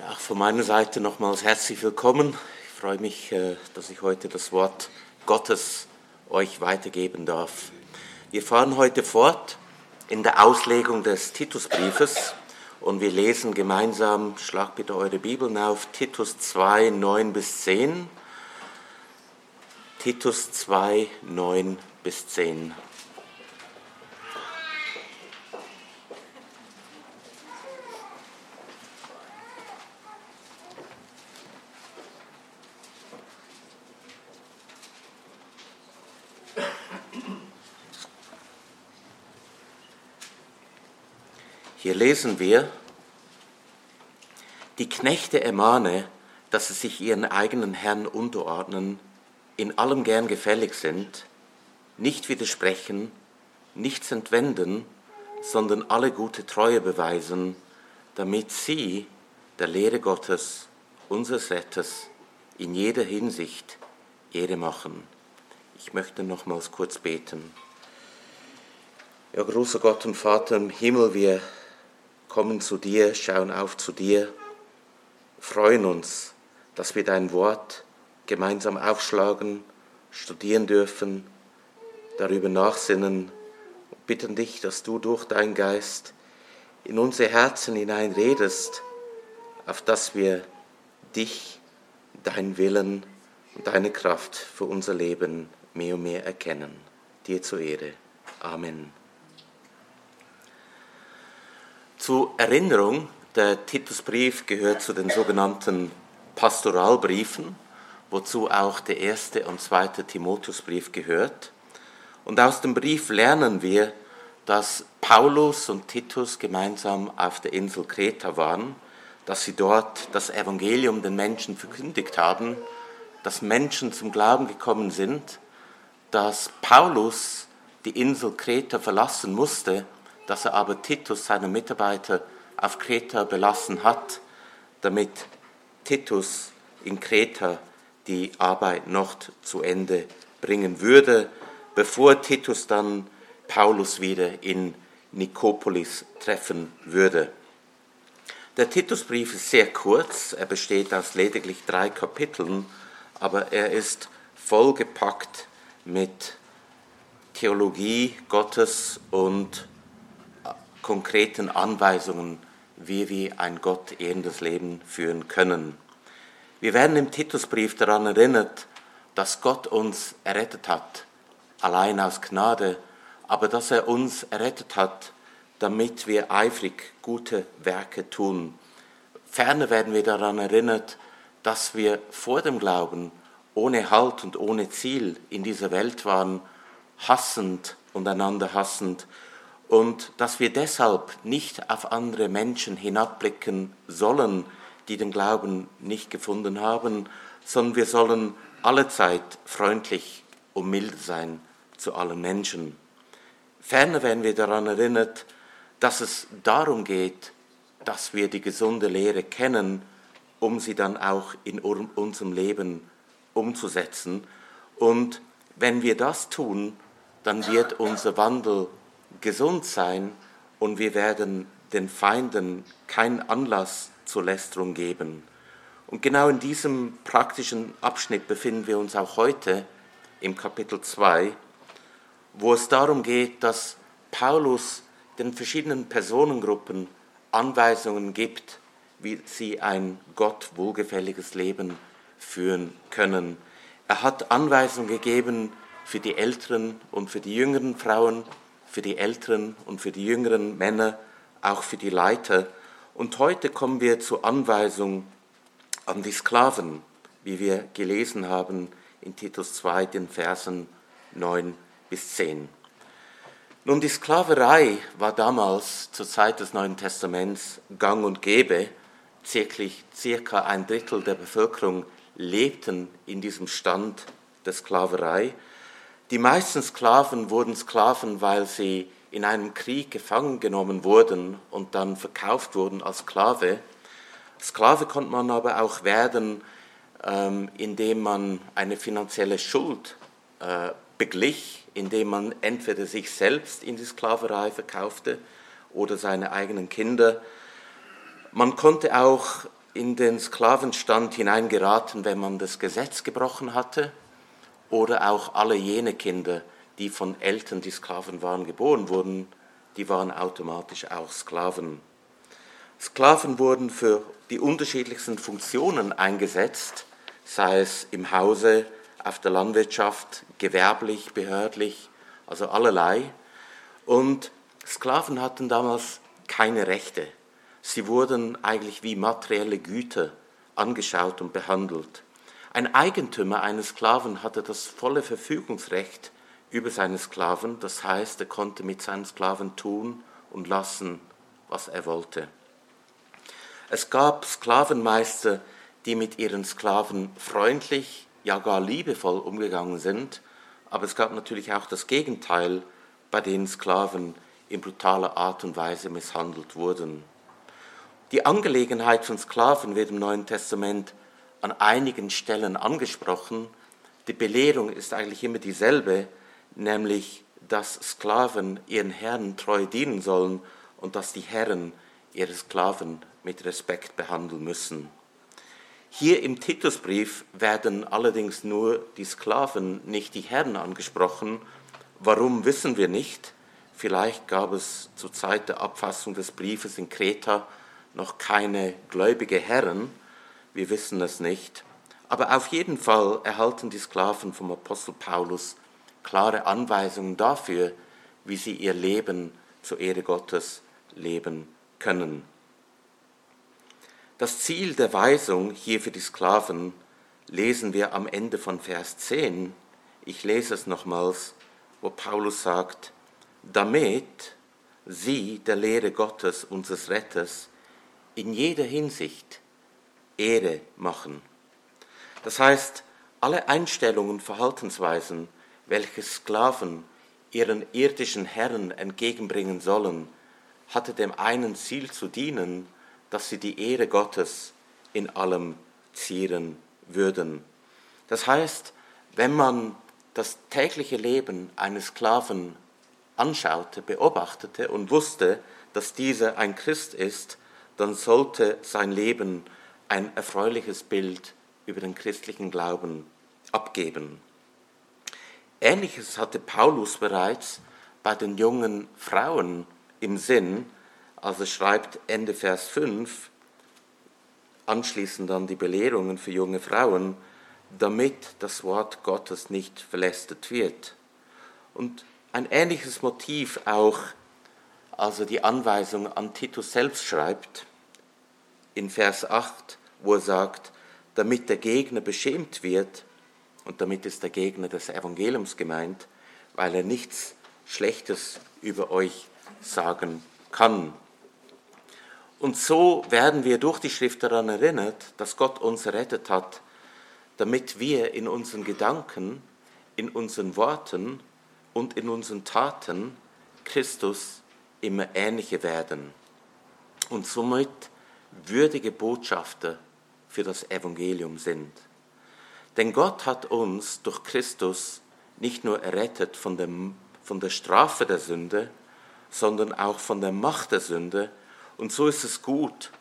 Ja, von meiner Seite nochmals herzlich willkommen. Ich freue mich, äh, dass ich heute das Wort Gottes euch weitergeben darf. Wir fahren heute fort in der Auslegung des Titusbriefes und wir lesen gemeinsam, schlag bitte eure Bibeln auf, Titus 2, 9 bis 10. Titus 2, 9 bis 10. lesen wir, die Knechte ermahne, dass sie sich ihren eigenen Herrn unterordnen, in allem gern gefällig sind, nicht widersprechen, nichts entwenden, sondern alle gute Treue beweisen, damit sie der Lehre Gottes, unseres Retters, in jeder Hinsicht Ehre machen. Ich möchte nochmals kurz beten. Ja, großer Gott und Vater im Himmel, wir kommen zu dir, schauen auf zu dir, freuen uns, dass wir dein Wort gemeinsam aufschlagen, studieren dürfen, darüber nachsinnen und bitten dich, dass du durch deinen Geist in unsere Herzen hineinredest, auf dass wir dich, deinen Willen und deine Kraft für unser Leben mehr und mehr erkennen. Dir zur Ehre. Amen. Zur Erinnerung, der Titusbrief gehört zu den sogenannten Pastoralbriefen, wozu auch der erste und zweite Timotheusbrief gehört. Und aus dem Brief lernen wir, dass Paulus und Titus gemeinsam auf der Insel Kreta waren, dass sie dort das Evangelium den Menschen verkündigt haben, dass Menschen zum Glauben gekommen sind, dass Paulus die Insel Kreta verlassen musste dass er aber Titus, seinen Mitarbeiter, auf Kreta belassen hat, damit Titus in Kreta die Arbeit noch zu Ende bringen würde, bevor Titus dann Paulus wieder in Nikopolis treffen würde. Der Titusbrief ist sehr kurz, er besteht aus lediglich drei Kapiteln, aber er ist vollgepackt mit Theologie Gottes und konkreten Anweisungen, wie wir ein Gott ehrendes Leben führen können. Wir werden im Titusbrief daran erinnert, dass Gott uns errettet hat, allein aus Gnade, aber dass er uns errettet hat, damit wir eifrig gute Werke tun. Ferner werden wir daran erinnert, dass wir vor dem Glauben ohne Halt und ohne Ziel in dieser Welt waren, hassend und einander hassend und dass wir deshalb nicht auf andere Menschen hinabblicken sollen, die den Glauben nicht gefunden haben, sondern wir sollen allezeit freundlich und mild sein zu allen Menschen. Ferner werden wir daran erinnert, dass es darum geht, dass wir die gesunde Lehre kennen, um sie dann auch in unserem Leben umzusetzen. Und wenn wir das tun, dann wird unser Wandel gesund sein und wir werden den Feinden keinen Anlass zur Lästerung geben. Und genau in diesem praktischen Abschnitt befinden wir uns auch heute im Kapitel 2, wo es darum geht, dass Paulus den verschiedenen Personengruppen Anweisungen gibt, wie sie ein Gott wohlgefälliges Leben führen können. Er hat Anweisungen gegeben für die älteren und für die jüngeren Frauen, für die älteren und für die jüngeren Männer, auch für die Leiter. Und heute kommen wir zur Anweisung an die Sklaven, wie wir gelesen haben in Titus 2, den Versen 9 bis 10. Nun, die Sklaverei war damals zur Zeit des Neuen Testaments gang und gäbe. Circa ein Drittel der Bevölkerung lebten in diesem Stand der Sklaverei. Die meisten Sklaven wurden Sklaven, weil sie in einem Krieg gefangen genommen wurden und dann verkauft wurden als Sklave. Sklave konnte man aber auch werden, ähm, indem man eine finanzielle Schuld äh, beglich, indem man entweder sich selbst in die Sklaverei verkaufte oder seine eigenen Kinder. Man konnte auch in den Sklavenstand hineingeraten, wenn man das Gesetz gebrochen hatte, oder auch alle jene Kinder, die von Eltern, die Sklaven waren, geboren wurden, die waren automatisch auch Sklaven. Sklaven wurden für die unterschiedlichsten Funktionen eingesetzt, sei es im Hause, auf der Landwirtschaft, gewerblich, behördlich, also allerlei. Und Sklaven hatten damals keine Rechte. Sie wurden eigentlich wie materielle Güter angeschaut und behandelt. Ein Eigentümer eines Sklaven hatte das volle Verfügungsrecht über seine Sklaven, das heißt, er konnte mit seinen Sklaven tun und lassen, was er wollte. Es gab Sklavenmeister, die mit ihren Sklaven freundlich, ja gar liebevoll umgegangen sind, aber es gab natürlich auch das Gegenteil, bei denen Sklaven in brutaler Art und Weise misshandelt wurden. Die Angelegenheit von Sklaven wird im Neuen Testament an einigen Stellen angesprochen. Die Belehrung ist eigentlich immer dieselbe, nämlich dass Sklaven ihren Herren treu dienen sollen und dass die Herren ihre Sklaven mit Respekt behandeln müssen. Hier im Titusbrief werden allerdings nur die Sklaven, nicht die Herren angesprochen. Warum wissen wir nicht. Vielleicht gab es zur Zeit der Abfassung des Briefes in Kreta noch keine gläubige Herren, wir wissen es nicht. Aber auf jeden Fall erhalten die Sklaven vom Apostel Paulus klare Anweisungen dafür, wie sie ihr Leben zur Ehre Gottes leben können. Das Ziel der Weisung hier für die Sklaven lesen wir am Ende von Vers 10. Ich lese es nochmals, wo Paulus sagt, damit sie der Lehre Gottes, unseres Retters, in jeder Hinsicht Ehre machen. Das heißt, alle Einstellungen und Verhaltensweisen, welche Sklaven ihren irdischen Herren entgegenbringen sollen, hatte dem einen Ziel zu dienen, dass sie die Ehre Gottes in allem zieren würden. Das heißt, wenn man das tägliche Leben eines Sklaven anschaute, beobachtete und wusste, dass dieser ein Christ ist, dann sollte sein Leben ein erfreuliches Bild über den christlichen Glauben abgeben. Ähnliches hatte Paulus bereits bei den jungen Frauen im Sinn, als er schreibt Ende Vers 5, anschließend dann die Belehrungen für junge Frauen, damit das Wort Gottes nicht verlästert wird. Und ein ähnliches Motiv auch, als er die Anweisung an Titus selbst schreibt, in Vers 8, wo er sagt, damit der Gegner beschämt wird, und damit ist der Gegner des Evangeliums gemeint, weil er nichts Schlechtes über euch sagen kann. Und so werden wir durch die Schrift daran erinnert, dass Gott uns errettet hat, damit wir in unseren Gedanken, in unseren Worten und in unseren Taten Christus immer ähnlicher werden und somit würdige Botschafter für das Evangelium sind. Denn Gott hat uns durch Christus nicht nur errettet von, dem, von der Strafe der Sünde, sondern auch von der Macht der Sünde. Und so ist es gut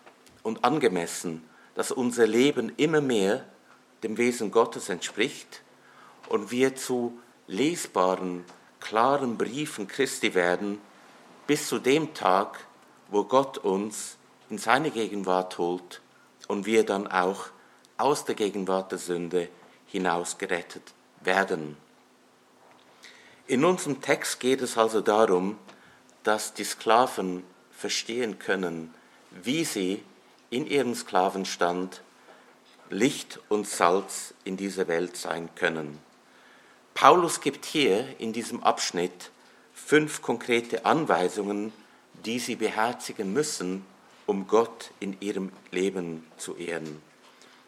und angemessen, dass unser Leben immer mehr dem Wesen Gottes entspricht und wir zu lesbaren, klaren Briefen Christi werden, bis zu dem Tag, wo Gott uns in seine Gegenwart holt und wir dann auch aus der Gegenwart der Sünde hinausgerettet werden. In unserem Text geht es also darum, dass die Sklaven verstehen können, wie sie in ihrem Sklavenstand Licht und Salz in dieser Welt sein können. Paulus gibt hier in diesem Abschnitt fünf konkrete Anweisungen, die sie beherzigen müssen, um Gott in ihrem Leben zu ehren.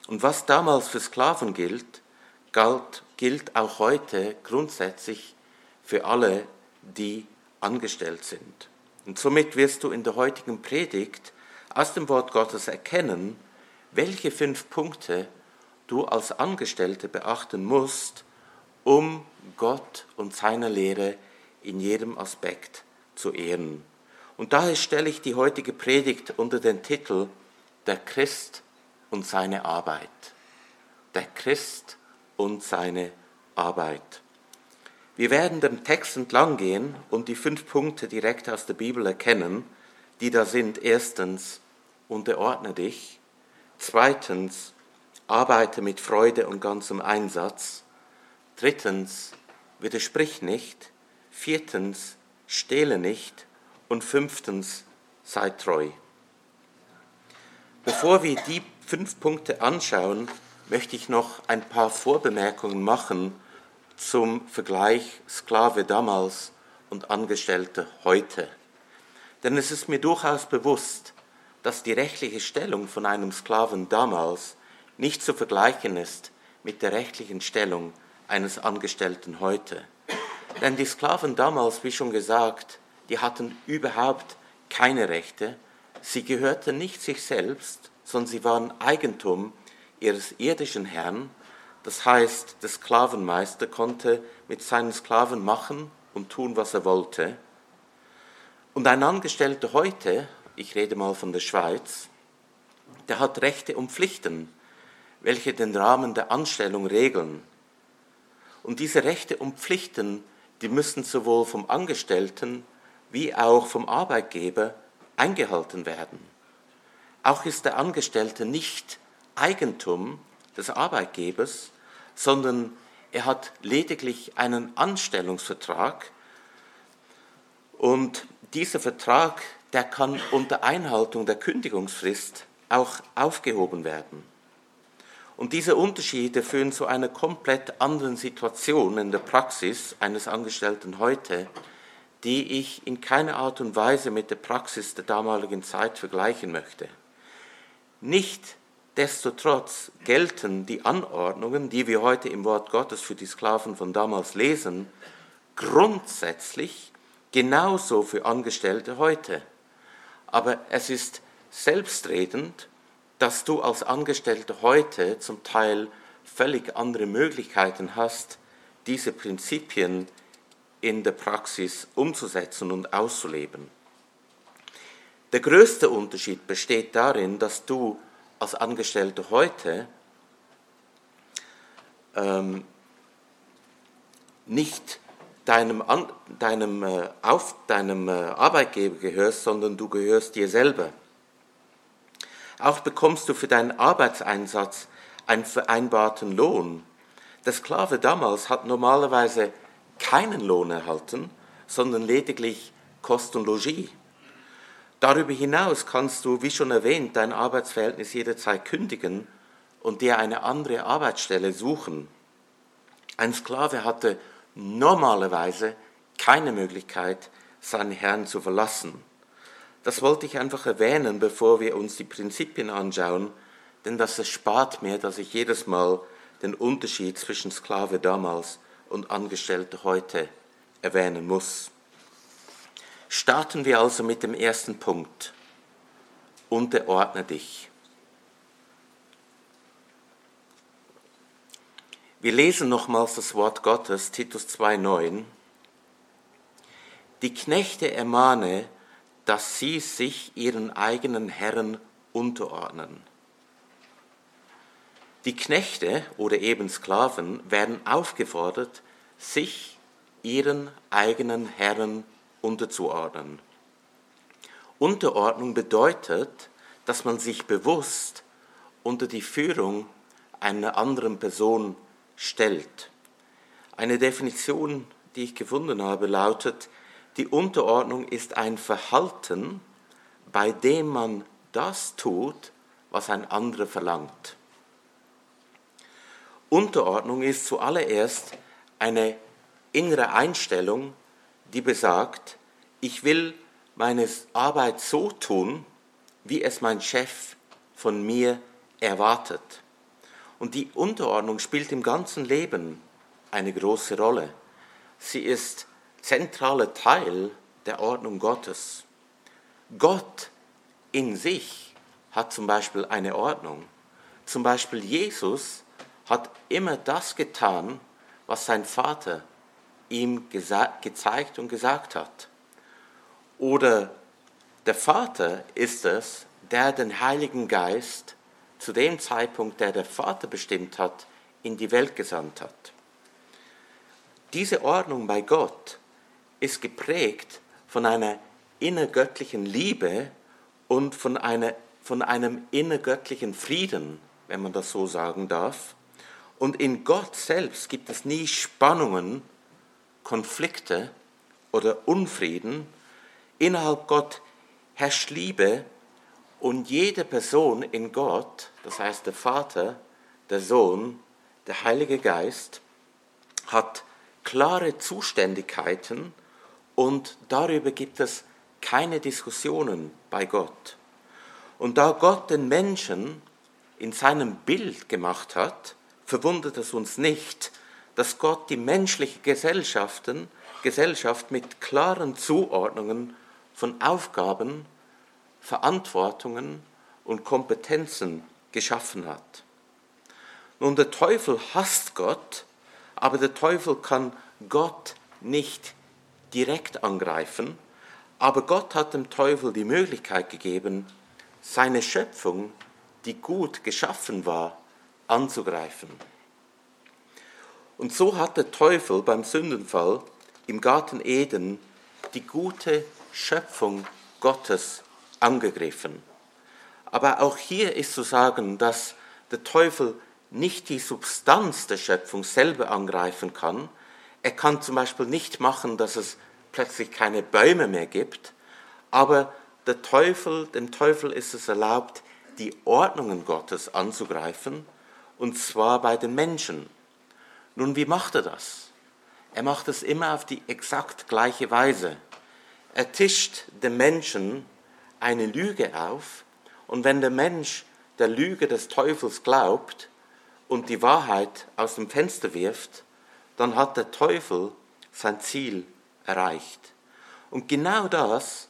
Und was damals für Sklaven gilt, galt, gilt auch heute grundsätzlich für alle, die angestellt sind. Und somit wirst du in der heutigen Predigt aus dem Wort Gottes erkennen, welche fünf Punkte du als Angestellte beachten musst, um Gott und seine Lehre in jedem Aspekt zu ehren. Und daher stelle ich die heutige Predigt unter den Titel Der Christ und seine Arbeit. Der Christ und seine Arbeit. Wir werden dem Text entlang gehen und die fünf Punkte direkt aus der Bibel erkennen, die da sind. Erstens, unterordne dich. Zweitens, arbeite mit Freude und ganzem Einsatz. Drittens, widersprich nicht. Viertens, stehle nicht. Und fünftens, sei treu. Bevor wir die fünf Punkte anschauen, möchte ich noch ein paar Vorbemerkungen machen zum Vergleich Sklave damals und Angestellte heute. Denn es ist mir durchaus bewusst, dass die rechtliche Stellung von einem Sklaven damals nicht zu vergleichen ist mit der rechtlichen Stellung eines Angestellten heute. Denn die Sklaven damals, wie schon gesagt, die hatten überhaupt keine Rechte, sie gehörten nicht sich selbst, sondern sie waren Eigentum ihres irdischen Herrn, das heißt, der Sklavenmeister konnte mit seinen Sklaven machen und tun, was er wollte. Und ein Angestellter heute, ich rede mal von der Schweiz, der hat Rechte und Pflichten, welche den Rahmen der Anstellung regeln. Und diese Rechte und Pflichten, die müssen sowohl vom Angestellten wie auch vom Arbeitgeber eingehalten werden. Auch ist der Angestellte nicht Eigentum des Arbeitgebers, sondern er hat lediglich einen Anstellungsvertrag und dieser Vertrag, der kann unter Einhaltung der Kündigungsfrist auch aufgehoben werden. Und diese Unterschiede führen zu einer komplett anderen Situation in der Praxis eines Angestellten heute, die ich in keiner Art und Weise mit der Praxis der damaligen Zeit vergleichen möchte. Nicht destotrotz gelten die Anordnungen, die wir heute im Wort Gottes für die Sklaven von damals lesen, grundsätzlich genauso für Angestellte heute. Aber es ist selbstredend, dass du als Angestellter heute zum Teil völlig andere Möglichkeiten hast, diese Prinzipien in der Praxis umzusetzen und auszuleben. Der größte Unterschied besteht darin, dass du als Angestellter heute ähm, nicht deinem, deinem, äh, auf, deinem äh, Arbeitgeber gehörst, sondern du gehörst dir selber. Auch bekommst du für deinen Arbeitseinsatz einen vereinbarten Lohn. Der Sklave damals hat normalerweise keinen Lohn erhalten, sondern lediglich Kost und Logis. Darüber hinaus kannst du, wie schon erwähnt, dein Arbeitsverhältnis jederzeit kündigen und dir eine andere Arbeitsstelle suchen. Ein Sklave hatte normalerweise keine Möglichkeit, seinen Herrn zu verlassen. Das wollte ich einfach erwähnen, bevor wir uns die Prinzipien anschauen, denn das erspart mir, dass ich jedes Mal den Unterschied zwischen Sklave damals und Angestellte heute erwähnen muss. Starten wir also mit dem ersten Punkt. Unterordne dich. Wir lesen nochmals das Wort Gottes, Titus 2,9. Die Knechte ermahne, dass sie sich ihren eigenen Herren unterordnen. Die Knechte oder eben Sklaven werden aufgefordert, sich ihren eigenen Herren unterzuordnen. Unterordnung bedeutet, dass man sich bewusst unter die Führung einer anderen Person stellt. Eine Definition, die ich gefunden habe, lautet, die Unterordnung ist ein Verhalten, bei dem man das tut, was ein anderer verlangt. Unterordnung ist zuallererst eine innere Einstellung, die besagt, ich will meine Arbeit so tun, wie es mein Chef von mir erwartet. Und die Unterordnung spielt im ganzen Leben eine große Rolle. Sie ist zentraler Teil der Ordnung Gottes. Gott in sich hat zum Beispiel eine Ordnung. Zum Beispiel Jesus hat immer das getan, was sein Vater ihm gezeigt und gesagt hat. Oder der Vater ist es, der den Heiligen Geist zu dem Zeitpunkt, der der Vater bestimmt hat, in die Welt gesandt hat. Diese Ordnung bei Gott ist geprägt von einer innergöttlichen Liebe und von, einer, von einem innergöttlichen Frieden, wenn man das so sagen darf. Und in Gott selbst gibt es nie Spannungen, Konflikte oder Unfrieden. Innerhalb Gott herrscht Liebe und jede Person in Gott, das heißt der Vater, der Sohn, der Heilige Geist, hat klare Zuständigkeiten und darüber gibt es keine Diskussionen bei Gott. Und da Gott den Menschen in seinem Bild gemacht hat, verwundert es uns nicht, dass Gott die menschliche Gesellschaften, Gesellschaft mit klaren Zuordnungen von Aufgaben, Verantwortungen und Kompetenzen geschaffen hat. Nun, der Teufel hasst Gott, aber der Teufel kann Gott nicht direkt angreifen, aber Gott hat dem Teufel die Möglichkeit gegeben, seine Schöpfung, die gut geschaffen war, anzugreifen. Und so hat der Teufel beim Sündenfall im Garten Eden die gute Schöpfung Gottes angegriffen. Aber auch hier ist zu sagen, dass der Teufel nicht die Substanz der Schöpfung selber angreifen kann. Er kann zum Beispiel nicht machen, dass es plötzlich keine Bäume mehr gibt, aber der Teufel, dem Teufel ist es erlaubt, die Ordnungen Gottes anzugreifen, und zwar bei den Menschen. Nun, wie macht er das? Er macht es immer auf die exakt gleiche Weise. Er tischt dem Menschen eine Lüge auf, und wenn der Mensch der Lüge des Teufels glaubt und die Wahrheit aus dem Fenster wirft, dann hat der Teufel sein Ziel erreicht. Und genau das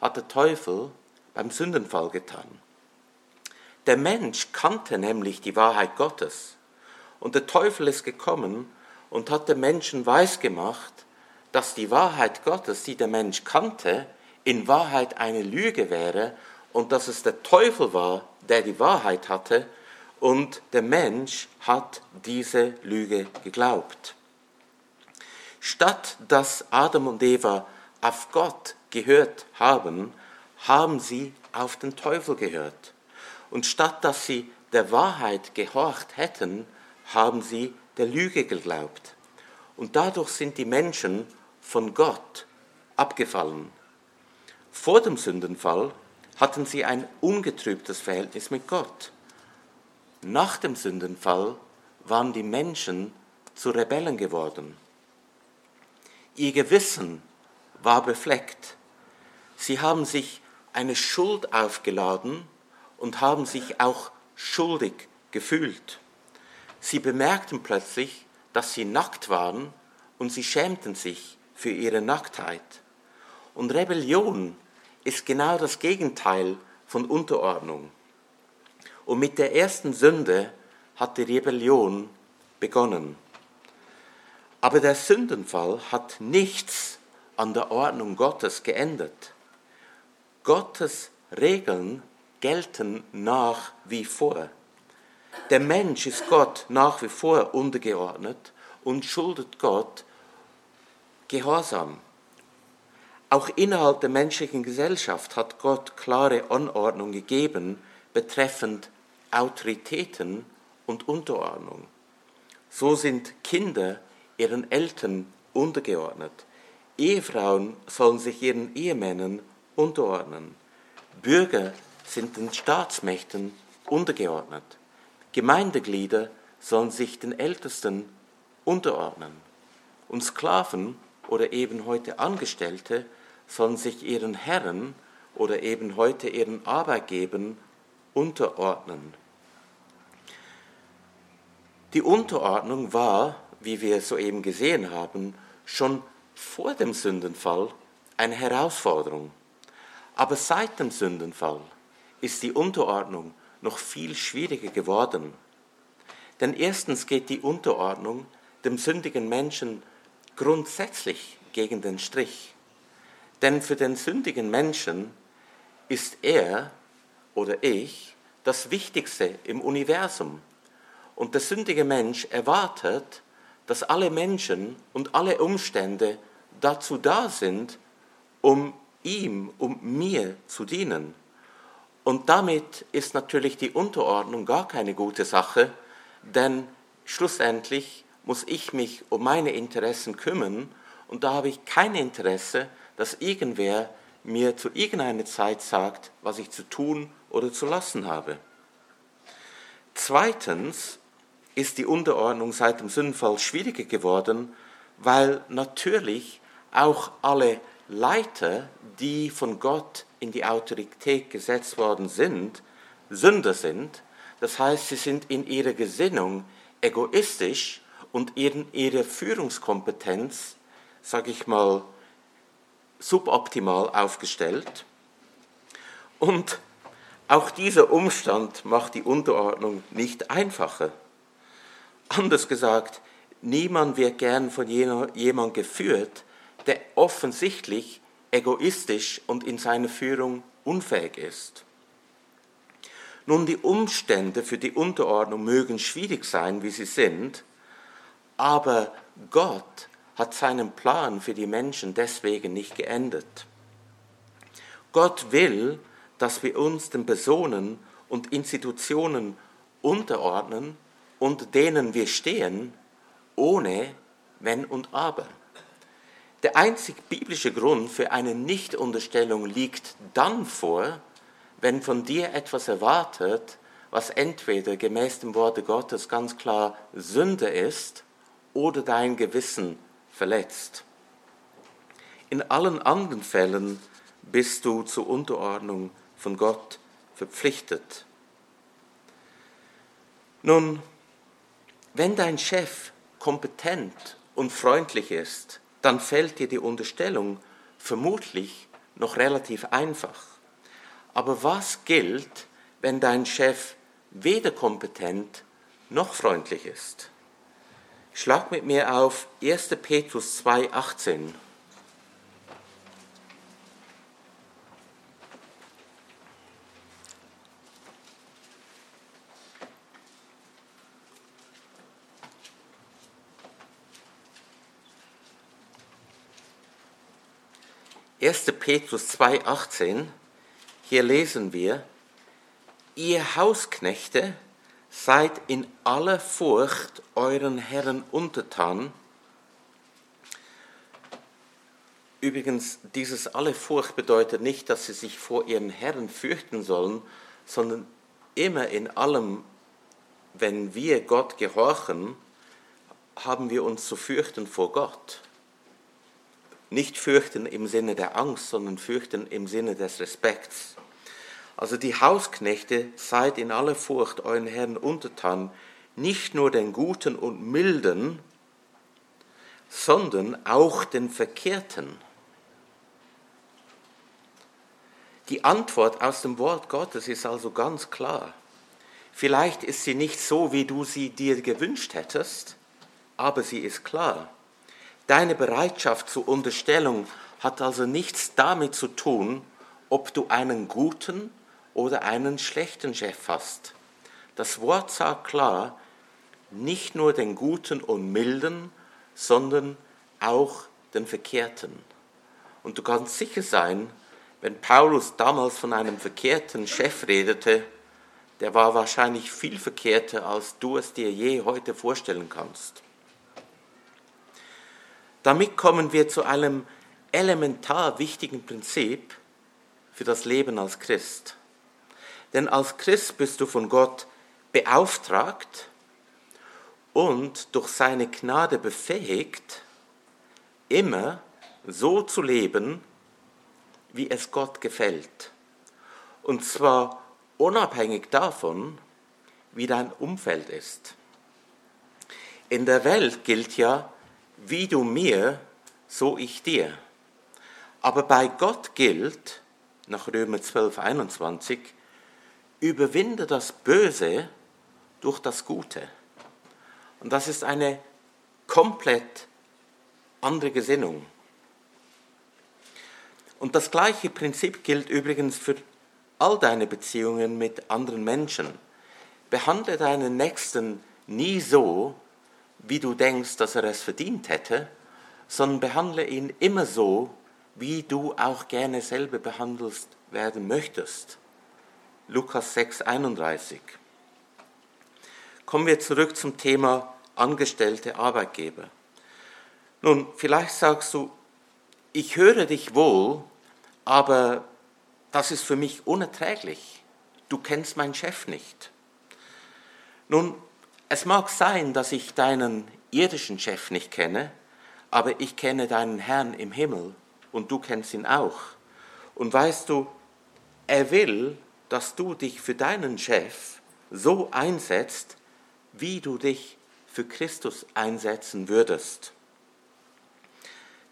hat der Teufel beim Sündenfall getan. Der Mensch kannte nämlich die Wahrheit Gottes. Und der Teufel ist gekommen und hat den Menschen weisgemacht, dass die Wahrheit Gottes, die der Mensch kannte, in Wahrheit eine Lüge wäre und dass es der Teufel war, der die Wahrheit hatte und der Mensch hat diese Lüge geglaubt. Statt dass Adam und Eva auf Gott gehört haben, haben sie auf den Teufel gehört. Und statt dass sie der Wahrheit gehorcht hätten, haben sie der Lüge geglaubt. Und dadurch sind die Menschen von Gott abgefallen. Vor dem Sündenfall hatten sie ein ungetrübtes Verhältnis mit Gott. Nach dem Sündenfall waren die Menschen zu Rebellen geworden. Ihr Gewissen war befleckt. Sie haben sich eine Schuld aufgeladen und haben sich auch schuldig gefühlt. Sie bemerkten plötzlich, dass sie nackt waren und sie schämten sich für ihre Nacktheit. Und Rebellion ist genau das Gegenteil von Unterordnung. Und mit der ersten Sünde hat die Rebellion begonnen. Aber der Sündenfall hat nichts an der Ordnung Gottes geändert. Gottes Regeln gelten nach wie vor. Der Mensch ist Gott nach wie vor untergeordnet und schuldet Gott Gehorsam. Auch innerhalb der menschlichen Gesellschaft hat Gott klare Anordnung gegeben betreffend Autoritäten und Unterordnung. So sind Kinder ihren Eltern untergeordnet. Ehefrauen sollen sich ihren Ehemännern unterordnen. Bürger sind den Staatsmächten untergeordnet. Gemeindeglieder sollen sich den Ältesten unterordnen. Und Sklaven oder eben heute Angestellte sollen sich ihren Herren oder eben heute ihren Arbeitgebern unterordnen. Die Unterordnung war wie wir soeben gesehen haben, schon vor dem Sündenfall eine Herausforderung. Aber seit dem Sündenfall ist die Unterordnung noch viel schwieriger geworden. Denn erstens geht die Unterordnung dem sündigen Menschen grundsätzlich gegen den Strich. Denn für den sündigen Menschen ist er oder ich das Wichtigste im Universum. Und der sündige Mensch erwartet, dass alle Menschen und alle Umstände dazu da sind, um ihm, um mir zu dienen. Und damit ist natürlich die Unterordnung gar keine gute Sache, denn schlussendlich muss ich mich um meine Interessen kümmern und da habe ich kein Interesse, dass irgendwer mir zu irgendeiner Zeit sagt, was ich zu tun oder zu lassen habe. Zweitens ist die Unterordnung seit dem Sündenfall schwieriger geworden, weil natürlich auch alle Leiter, die von Gott in die Autorität gesetzt worden sind, Sünder sind. Das heißt, sie sind in ihrer Gesinnung egoistisch und in ihrer Führungskompetenz, sage ich mal, suboptimal aufgestellt. Und auch dieser Umstand macht die Unterordnung nicht einfacher. Anders gesagt, niemand wird gern von jemandem geführt, der offensichtlich egoistisch und in seiner Führung unfähig ist. Nun, die Umstände für die Unterordnung mögen schwierig sein, wie sie sind, aber Gott hat seinen Plan für die Menschen deswegen nicht geändert. Gott will, dass wir uns den Personen und Institutionen unterordnen, unter denen wir stehen, ohne Wenn und Aber. Der einzig biblische Grund für eine Nichtunterstellung liegt dann vor, wenn von dir etwas erwartet, was entweder gemäß dem Worte Gottes ganz klar Sünde ist oder dein Gewissen verletzt. In allen anderen Fällen bist du zur Unterordnung von Gott verpflichtet. Nun, wenn dein Chef kompetent und freundlich ist, dann fällt dir die Unterstellung vermutlich noch relativ einfach. Aber was gilt, wenn dein Chef weder kompetent noch freundlich ist? Schlag mit mir auf 1. Petrus 2,18. 1. Petrus 2,18, hier lesen wir, ihr Hausknechte seid in aller Furcht euren Herren untertan. Übrigens, dieses alle Furcht bedeutet nicht, dass sie sich vor ihren Herren fürchten sollen, sondern immer in allem, wenn wir Gott gehorchen, haben wir uns zu fürchten vor Gott. Nicht fürchten im Sinne der Angst, sondern fürchten im Sinne des Respekts. Also die Hausknechte, seid in aller Furcht euren Herrn untertan, nicht nur den Guten und Milden, sondern auch den Verkehrten. Die Antwort aus dem Wort Gottes ist also ganz klar. Vielleicht ist sie nicht so, wie du sie dir gewünscht hättest, aber sie ist klar. Deine Bereitschaft zur Unterstellung hat also nichts damit zu tun, ob du einen guten oder einen schlechten Chef hast. Das Wort sagt klar, nicht nur den guten und milden, sondern auch den verkehrten. Und du kannst sicher sein, wenn Paulus damals von einem verkehrten Chef redete, der war wahrscheinlich viel verkehrter, als du es dir je heute vorstellen kannst. Damit kommen wir zu einem elementar wichtigen Prinzip für das Leben als Christ. Denn als Christ bist du von Gott beauftragt und durch seine Gnade befähigt, immer so zu leben, wie es Gott gefällt. Und zwar unabhängig davon, wie dein Umfeld ist. In der Welt gilt ja, wie du mir, so ich dir. Aber bei Gott gilt, nach Römer 12, 21, überwinde das Böse durch das Gute. Und das ist eine komplett andere Gesinnung. Und das gleiche Prinzip gilt übrigens für all deine Beziehungen mit anderen Menschen. Behandle deinen Nächsten nie so, wie du denkst, dass er es verdient hätte, sondern behandle ihn immer so, wie du auch gerne selber behandelt werden möchtest. Lukas 6, 31. Kommen wir zurück zum Thema angestellte Arbeitgeber. Nun, vielleicht sagst du, ich höre dich wohl, aber das ist für mich unerträglich. Du kennst meinen Chef nicht. Nun, es mag sein, dass ich deinen irdischen Chef nicht kenne, aber ich kenne deinen Herrn im Himmel und du kennst ihn auch. Und weißt du, er will, dass du dich für deinen Chef so einsetzt, wie du dich für Christus einsetzen würdest.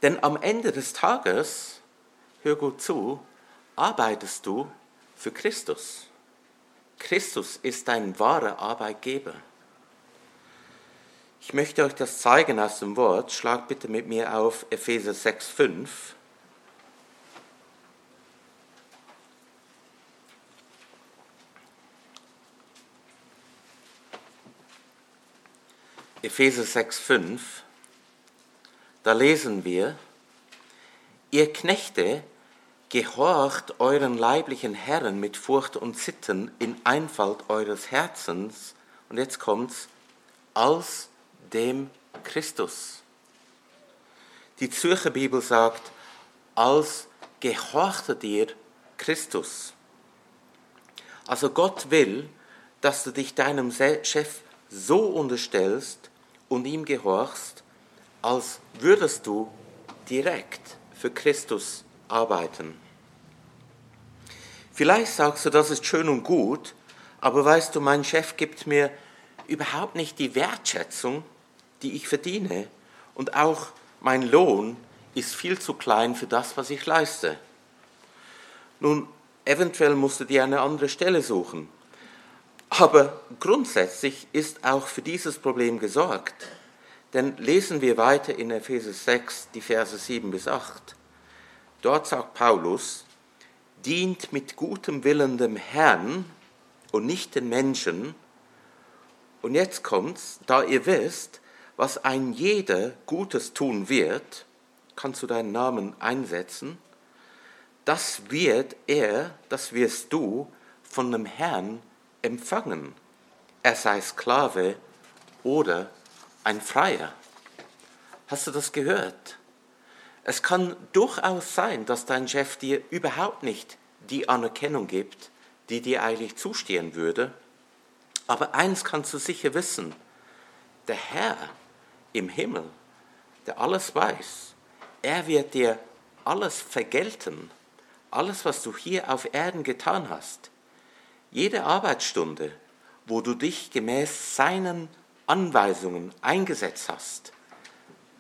Denn am Ende des Tages, hör gut zu, arbeitest du für Christus. Christus ist dein wahrer Arbeitgeber. Ich möchte euch das zeigen aus dem Wort. Schlag bitte mit mir auf Epheser 6, 5. Epheser 6, 5, da lesen wir, ihr Knechte, gehorcht euren leiblichen Herren mit Furcht und Sitten in Einfalt eures Herzens, und jetzt kommt's, als dem Christus. Die Zürcher Bibel sagt, als gehorchtet ihr Christus. Also Gott will, dass du dich deinem Chef so unterstellst, und ihm gehorchst, als würdest du direkt für Christus arbeiten. Vielleicht sagst du, das ist schön und gut, aber weißt du, mein Chef gibt mir überhaupt nicht die Wertschätzung, die ich verdiene und auch mein Lohn ist viel zu klein für das, was ich leiste. Nun, eventuell musst du dir eine andere Stelle suchen. Aber grundsätzlich ist auch für dieses Problem gesorgt. Denn lesen wir weiter in Epheser 6, die Verse 7 bis 8. Dort sagt Paulus, dient mit gutem Willen dem Herrn und nicht den Menschen. Und jetzt kommt's, da ihr wisst, was ein jeder Gutes tun wird, kannst du deinen Namen einsetzen, das wird er, das wirst du von dem Herrn empfangen, er sei Sklave oder ein Freier. Hast du das gehört? Es kann durchaus sein, dass dein Chef dir überhaupt nicht die Anerkennung gibt, die dir eigentlich zustehen würde. Aber eins kannst du sicher wissen, der Herr im Himmel, der alles weiß, er wird dir alles vergelten, alles, was du hier auf Erden getan hast. Jede Arbeitsstunde, wo du dich gemäß seinen Anweisungen eingesetzt hast,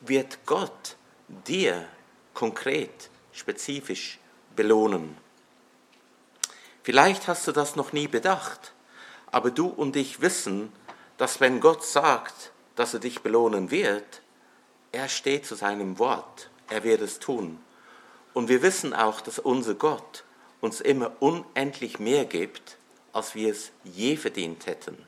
wird Gott dir konkret, spezifisch belohnen. Vielleicht hast du das noch nie bedacht, aber du und ich wissen, dass wenn Gott sagt, dass er dich belohnen wird, er steht zu seinem Wort, er wird es tun. Und wir wissen auch, dass unser Gott uns immer unendlich mehr gibt, als wir es je verdient hätten.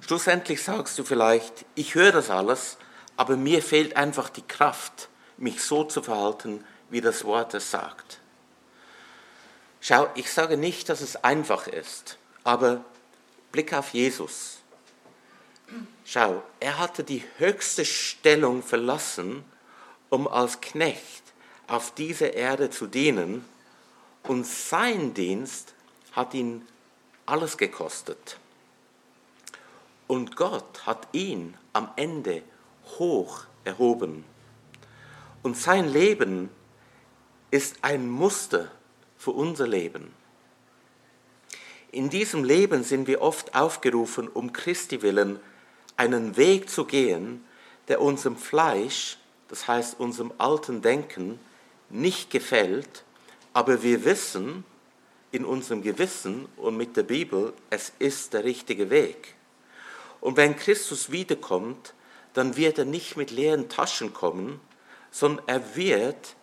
Schlussendlich sagst du vielleicht, ich höre das alles, aber mir fehlt einfach die Kraft, mich so zu verhalten, wie das Wort es sagt. Schau, ich sage nicht, dass es einfach ist, aber Blick auf Jesus. Schau, er hatte die höchste Stellung verlassen, um als Knecht auf dieser Erde zu dienen, und sein Dienst hat ihn alles gekostet. Und Gott hat ihn am Ende hoch erhoben. Und sein Leben ist ein Muster für unser Leben. In diesem Leben sind wir oft aufgerufen, um Christi willen einen Weg zu gehen, der unserem Fleisch, das heißt unserem alten Denken, nicht gefällt, aber wir wissen, in unserem Gewissen und mit der Bibel, es ist der richtige Weg. Und wenn Christus wiederkommt, dann wird er nicht mit leeren Taschen kommen, sondern er wird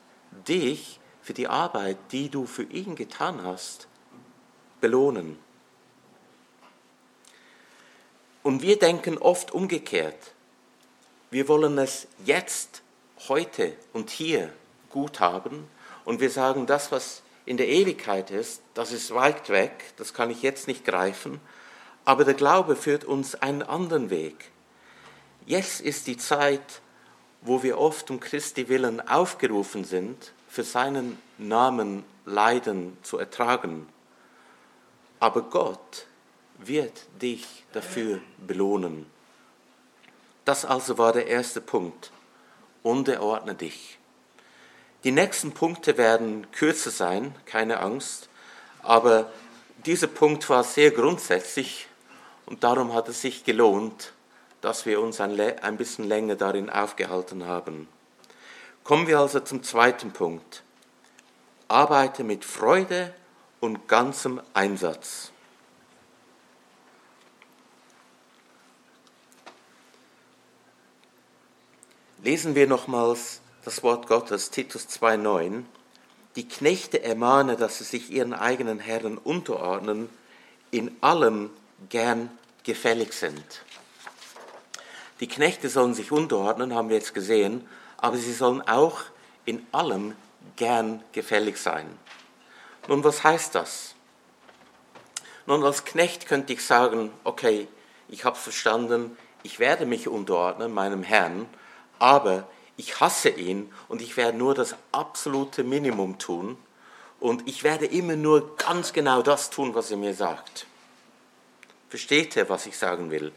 dich für die Arbeit, die du für ihn getan hast, belohnen. Und wir denken oft umgekehrt. Wir wollen es jetzt, heute und hier gut haben und wir sagen, das, was in der Ewigkeit ist, das ist weit weg, das kann ich jetzt nicht greifen, aber der Glaube führt uns einen anderen Weg. Jetzt ist die Zeit, wo wir oft um Christi willen aufgerufen sind, für seinen Namen Leiden zu ertragen. Aber Gott wird dich dafür belohnen. Das also war der erste Punkt. Unterordne dich. Die nächsten Punkte werden kürzer sein, keine Angst, aber dieser Punkt war sehr grundsätzlich und darum hat es sich gelohnt, dass wir uns ein, ein bisschen länger darin aufgehalten haben. Kommen wir also zum zweiten Punkt. Arbeite mit Freude und ganzem Einsatz. Lesen wir nochmals das Wort Gottes, Titus 2,9. Die Knechte ermahne, dass sie sich ihren eigenen Herren unterordnen, in allem gern gefällig sind. Die Knechte sollen sich unterordnen, haben wir jetzt gesehen, aber sie sollen auch in allem gern gefällig sein. Nun, was heißt das? Nun, als Knecht könnte ich sagen, okay, ich habe verstanden, ich werde mich unterordnen meinem Herrn, aber ich hasse ihn und ich werde nur das absolute Minimum tun und ich werde immer nur ganz genau das tun, was er mir sagt. Versteht ihr, was ich sagen will?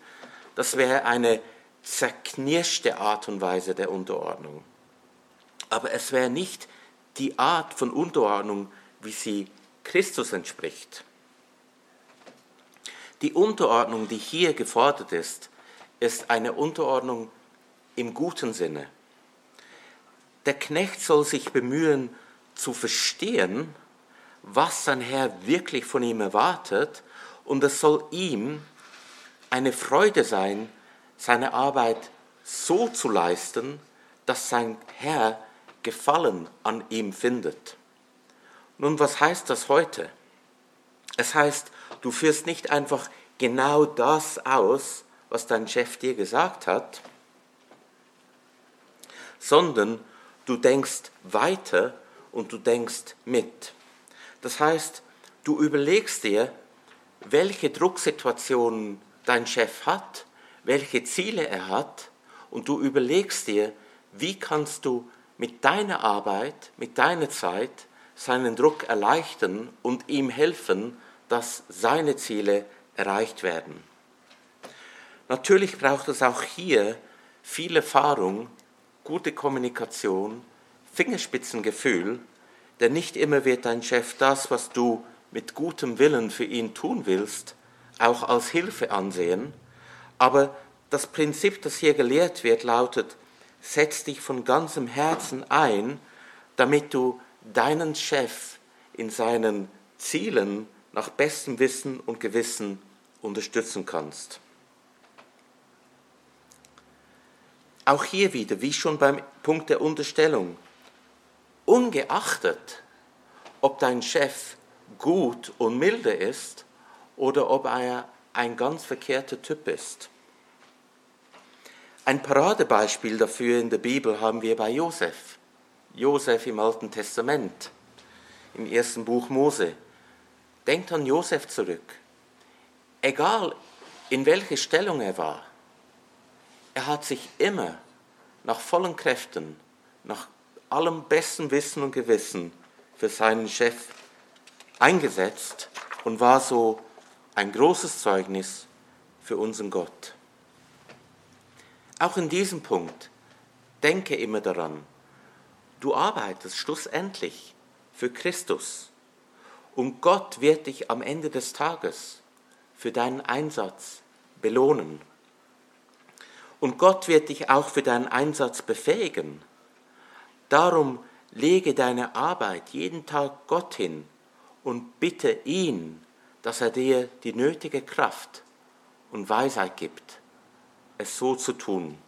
Das wäre eine zerknirschte Art und Weise der Unterordnung. Aber es wäre nicht die Art von Unterordnung, wie sie Christus entspricht. Die Unterordnung, die hier gefordert ist, ist eine Unterordnung im guten Sinne. Der Knecht soll sich bemühen zu verstehen, was sein Herr wirklich von ihm erwartet, und es soll ihm eine Freude sein, seine Arbeit so zu leisten, dass sein Herr Gefallen an ihm findet. Nun, was heißt das heute? Es heißt, du führst nicht einfach genau das aus, was dein Chef dir gesagt hat, sondern du denkst weiter und du denkst mit. Das heißt, du überlegst dir, welche Drucksituationen dein Chef hat, welche Ziele er hat und du überlegst dir, wie kannst du mit deiner Arbeit, mit deiner Zeit seinen Druck erleichtern und ihm helfen, dass seine Ziele erreicht werden. Natürlich braucht es auch hier viel Erfahrung gute Kommunikation, Fingerspitzengefühl, denn nicht immer wird dein Chef das, was du mit gutem Willen für ihn tun willst, auch als Hilfe ansehen. Aber das Prinzip, das hier gelehrt wird, lautet, setz dich von ganzem Herzen ein, damit du deinen Chef in seinen Zielen nach bestem Wissen und Gewissen unterstützen kannst. Auch hier wieder, wie schon beim Punkt der Unterstellung, ungeachtet, ob dein Chef gut und milde ist oder ob er ein ganz verkehrter Typ ist. Ein Paradebeispiel dafür in der Bibel haben wir bei Josef. Josef im Alten Testament, im ersten Buch Mose. Denkt an Josef zurück. Egal in welcher Stellung er war, er hat sich immer nach vollen Kräften, nach allem besten Wissen und Gewissen für seinen Chef eingesetzt und war so ein großes Zeugnis für unseren Gott. Auch in diesem Punkt denke immer daran, du arbeitest schlussendlich für Christus und Gott wird dich am Ende des Tages für deinen Einsatz belohnen. Und Gott wird dich auch für deinen Einsatz befähigen. Darum lege deine Arbeit jeden Tag Gott hin und bitte ihn, dass er dir die nötige Kraft und Weisheit gibt, es so zu tun.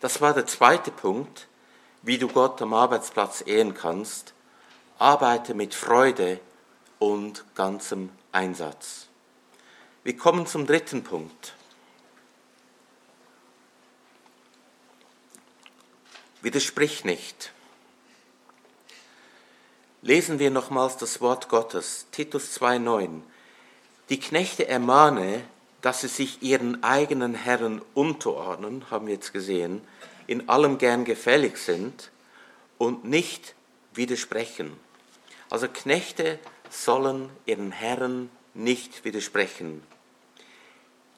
Das war der zweite Punkt. wie du Gott am Arbeitsplatz ehren kannst, arbeite mit Freude und ganzem Einsatz. Wir kommen zum dritten Punkt. Widersprich nicht. Lesen wir nochmals das Wort Gottes, Titus 2,9. Die Knechte ermahne, dass sie sich ihren eigenen Herren unterordnen, haben wir jetzt gesehen, in allem gern gefällig sind und nicht widersprechen. Also Knechte sollen ihren Herren nicht widersprechen.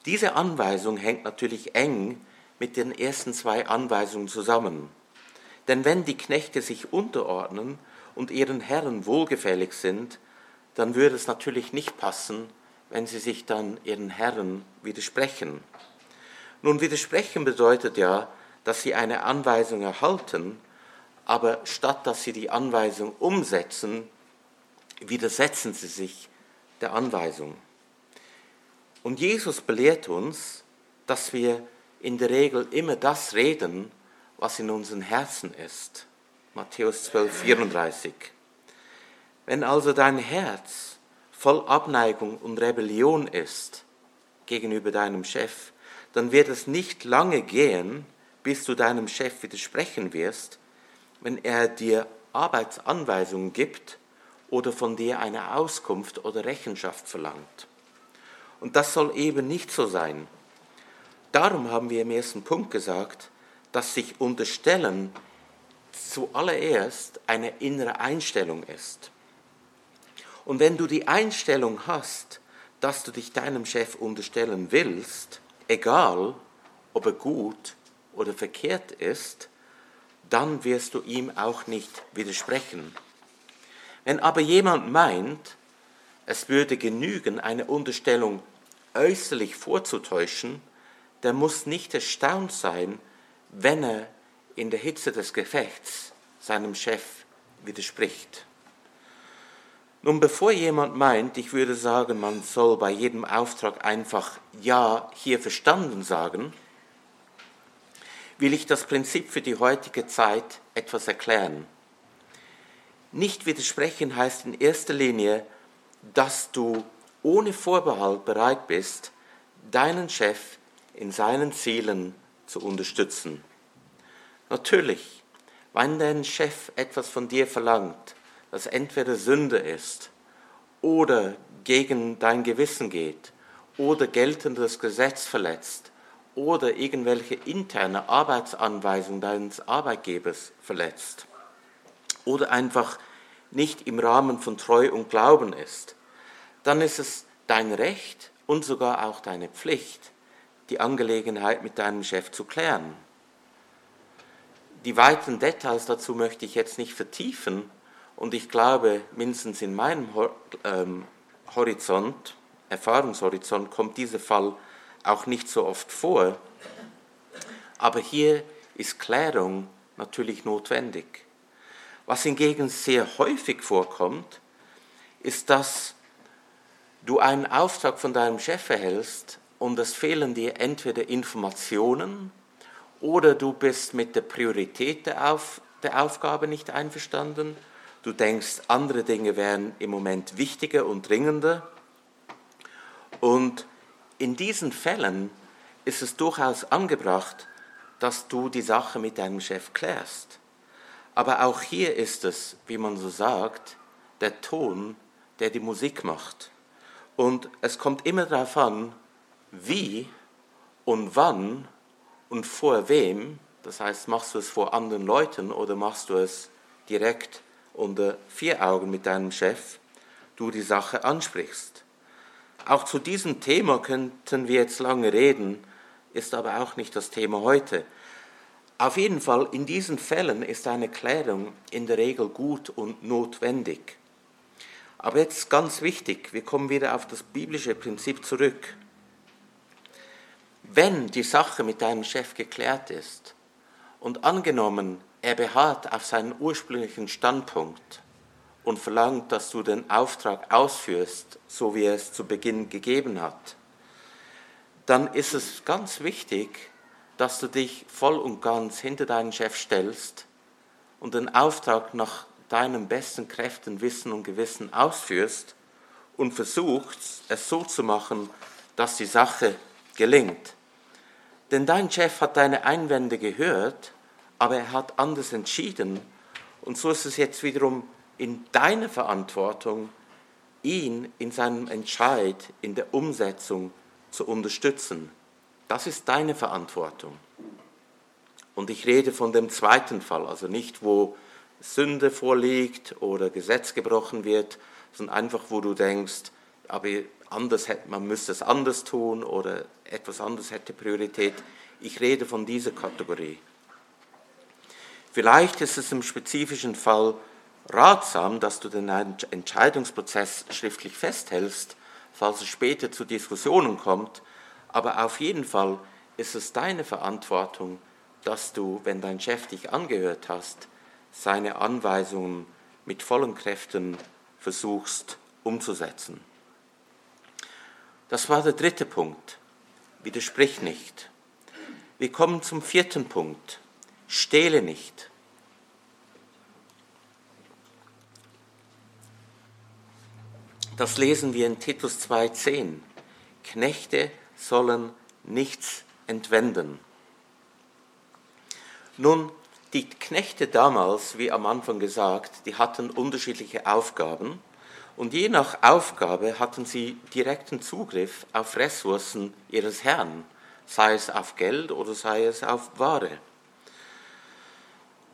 Diese Anweisung hängt natürlich eng mit den ersten zwei Anweisungen zusammen. Denn wenn die Knechte sich unterordnen und ihren Herren wohlgefällig sind, dann würde es natürlich nicht passen, wenn sie sich dann ihren Herren widersprechen. Nun, widersprechen bedeutet ja, dass sie eine Anweisung erhalten, aber statt dass sie die Anweisung umsetzen, widersetzen sie sich der Anweisung. Und Jesus belehrt uns, dass wir in der Regel immer das reden, was in unseren Herzen ist. Matthäus 12, 34. Wenn also dein Herz voll Abneigung und Rebellion ist gegenüber deinem Chef, dann wird es nicht lange gehen, bis du deinem Chef widersprechen wirst, wenn er dir Arbeitsanweisungen gibt oder von dir eine Auskunft oder Rechenschaft verlangt. Und das soll eben nicht so sein. Darum haben wir im ersten Punkt gesagt, dass sich Unterstellen zuallererst eine innere Einstellung ist. Und wenn du die Einstellung hast, dass du dich deinem Chef unterstellen willst, egal ob er gut oder verkehrt ist, dann wirst du ihm auch nicht widersprechen. Wenn aber jemand meint, es würde genügen, eine Unterstellung äußerlich vorzutäuschen, der muss nicht erstaunt sein, wenn er in der Hitze des Gefechts seinem Chef widerspricht. Nun, bevor jemand meint, ich würde sagen, man soll bei jedem Auftrag einfach Ja, hier verstanden sagen, will ich das Prinzip für die heutige Zeit etwas erklären. Nicht widersprechen heißt in erster Linie, dass du ohne Vorbehalt bereit bist, deinen Chef in seinen Zielen zu unterstützen. Natürlich, wenn dein Chef etwas von dir verlangt, das entweder Sünde ist oder gegen dein Gewissen geht oder geltendes Gesetz verletzt oder irgendwelche interne Arbeitsanweisung deines Arbeitgebers verletzt oder einfach nicht im Rahmen von Treu und Glauben ist, dann ist es dein Recht und sogar auch deine Pflicht, die Angelegenheit mit deinem Chef zu klären. Die weiteren Details dazu möchte ich jetzt nicht vertiefen und ich glaube, mindestens in meinem ähm, Horizont, Erfahrungshorizont, kommt dieser Fall auch nicht so oft vor. Aber hier ist Klärung natürlich notwendig. Was hingegen sehr häufig vorkommt, ist, dass du einen Auftrag von deinem Chef erhältst und es fehlen dir entweder Informationen oder du bist mit der Priorität der, Auf, der Aufgabe nicht einverstanden. Du denkst, andere Dinge wären im Moment wichtiger und dringender. Und in diesen Fällen ist es durchaus angebracht, dass du die Sache mit deinem Chef klärst. Aber auch hier ist es, wie man so sagt, der Ton, der die Musik macht. Und es kommt immer darauf an, wie und wann und vor wem, das heißt, machst du es vor anderen Leuten oder machst du es direkt unter vier Augen mit deinem Chef, du die Sache ansprichst. Auch zu diesem Thema könnten wir jetzt lange reden, ist aber auch nicht das Thema heute. Auf jeden Fall, in diesen Fällen ist eine Klärung in der Regel gut und notwendig. Aber jetzt ganz wichtig, wir kommen wieder auf das biblische Prinzip zurück. Wenn die Sache mit deinem Chef geklärt ist und angenommen, er beharrt auf seinen ursprünglichen Standpunkt und verlangt, dass du den Auftrag ausführst, so wie er es zu Beginn gegeben hat, dann ist es ganz wichtig, dass du dich voll und ganz hinter deinen Chef stellst und den Auftrag nach deinen besten Kräften, Wissen und Gewissen ausführst und versuchst, es so zu machen, dass die Sache gelingt. Denn dein Chef hat deine Einwände gehört, aber er hat anders entschieden. Und so ist es jetzt wiederum in deiner Verantwortung, ihn in seinem Entscheid, in der Umsetzung zu unterstützen. Das ist deine Verantwortung. Und ich rede von dem zweiten Fall, also nicht, wo Sünde vorliegt oder Gesetz gebrochen wird, sondern einfach, wo du denkst, aber anders hätte, man müsste es anders tun oder etwas anderes hätte Priorität. Ich rede von dieser Kategorie. Vielleicht ist es im spezifischen Fall ratsam, dass du den Entscheidungsprozess schriftlich festhältst, falls es später zu Diskussionen kommt, aber auf jeden Fall ist es deine Verantwortung, dass du, wenn dein Chef dich angehört hast, seine Anweisungen mit vollen Kräften versuchst umzusetzen. Das war der dritte Punkt. Widersprich nicht. Wir kommen zum vierten Punkt. Stehle nicht. Das lesen wir in Titus 2.10. Knechte sollen nichts entwenden. Nun, die Knechte damals, wie am Anfang gesagt, die hatten unterschiedliche Aufgaben und je nach Aufgabe hatten sie direkten Zugriff auf Ressourcen ihres Herrn, sei es auf Geld oder sei es auf Ware.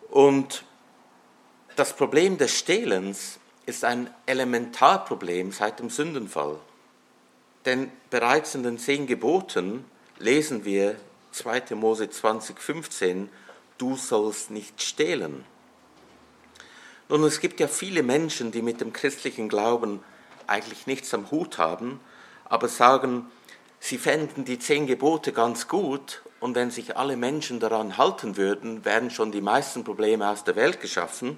Und das Problem des Stehlens ist ein Elementarproblem seit dem Sündenfall. Denn bereits in den zehn Geboten lesen wir 2. Mose 20, 15, du sollst nicht stehlen. Nun, es gibt ja viele Menschen, die mit dem christlichen Glauben eigentlich nichts am Hut haben, aber sagen, sie fänden die zehn Gebote ganz gut und wenn sich alle Menschen daran halten würden, wären schon die meisten Probleme aus der Welt geschaffen.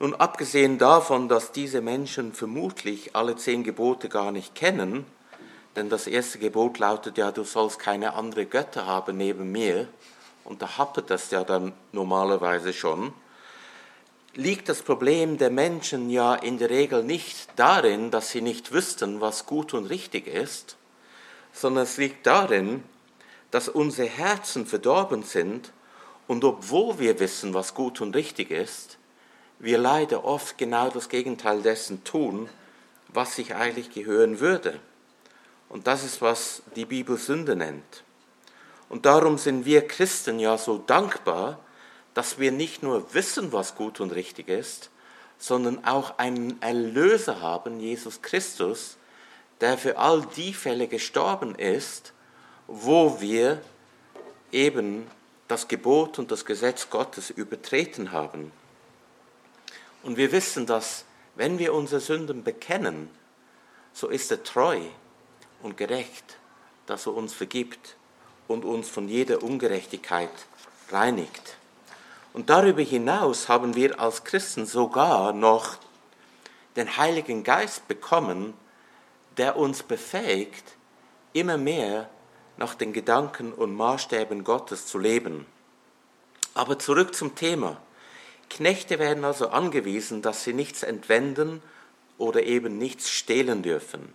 Nun, abgesehen davon, dass diese Menschen vermutlich alle zehn Gebote gar nicht kennen, denn das erste Gebot lautet ja, du sollst keine andere Götter haben neben mir, und da happet das ja dann normalerweise schon, liegt das Problem der Menschen ja in der Regel nicht darin, dass sie nicht wüssten, was gut und richtig ist, sondern es liegt darin, dass unsere Herzen verdorben sind und obwohl wir wissen, was gut und richtig ist, wir leider oft genau das Gegenteil dessen tun, was sich eigentlich gehören würde. Und das ist, was die Bibel Sünde nennt. Und darum sind wir Christen ja so dankbar, dass wir nicht nur wissen, was gut und richtig ist, sondern auch einen Erlöser haben, Jesus Christus, der für all die Fälle gestorben ist, wo wir eben das Gebot und das Gesetz Gottes übertreten haben. Und wir wissen, dass wenn wir unsere Sünden bekennen, so ist er treu und gerecht, dass er uns vergibt und uns von jeder Ungerechtigkeit reinigt. Und darüber hinaus haben wir als Christen sogar noch den Heiligen Geist bekommen, der uns befähigt, immer mehr nach den Gedanken und Maßstäben Gottes zu leben. Aber zurück zum Thema. Knechte werden also angewiesen, dass sie nichts entwenden oder eben nichts stehlen dürfen.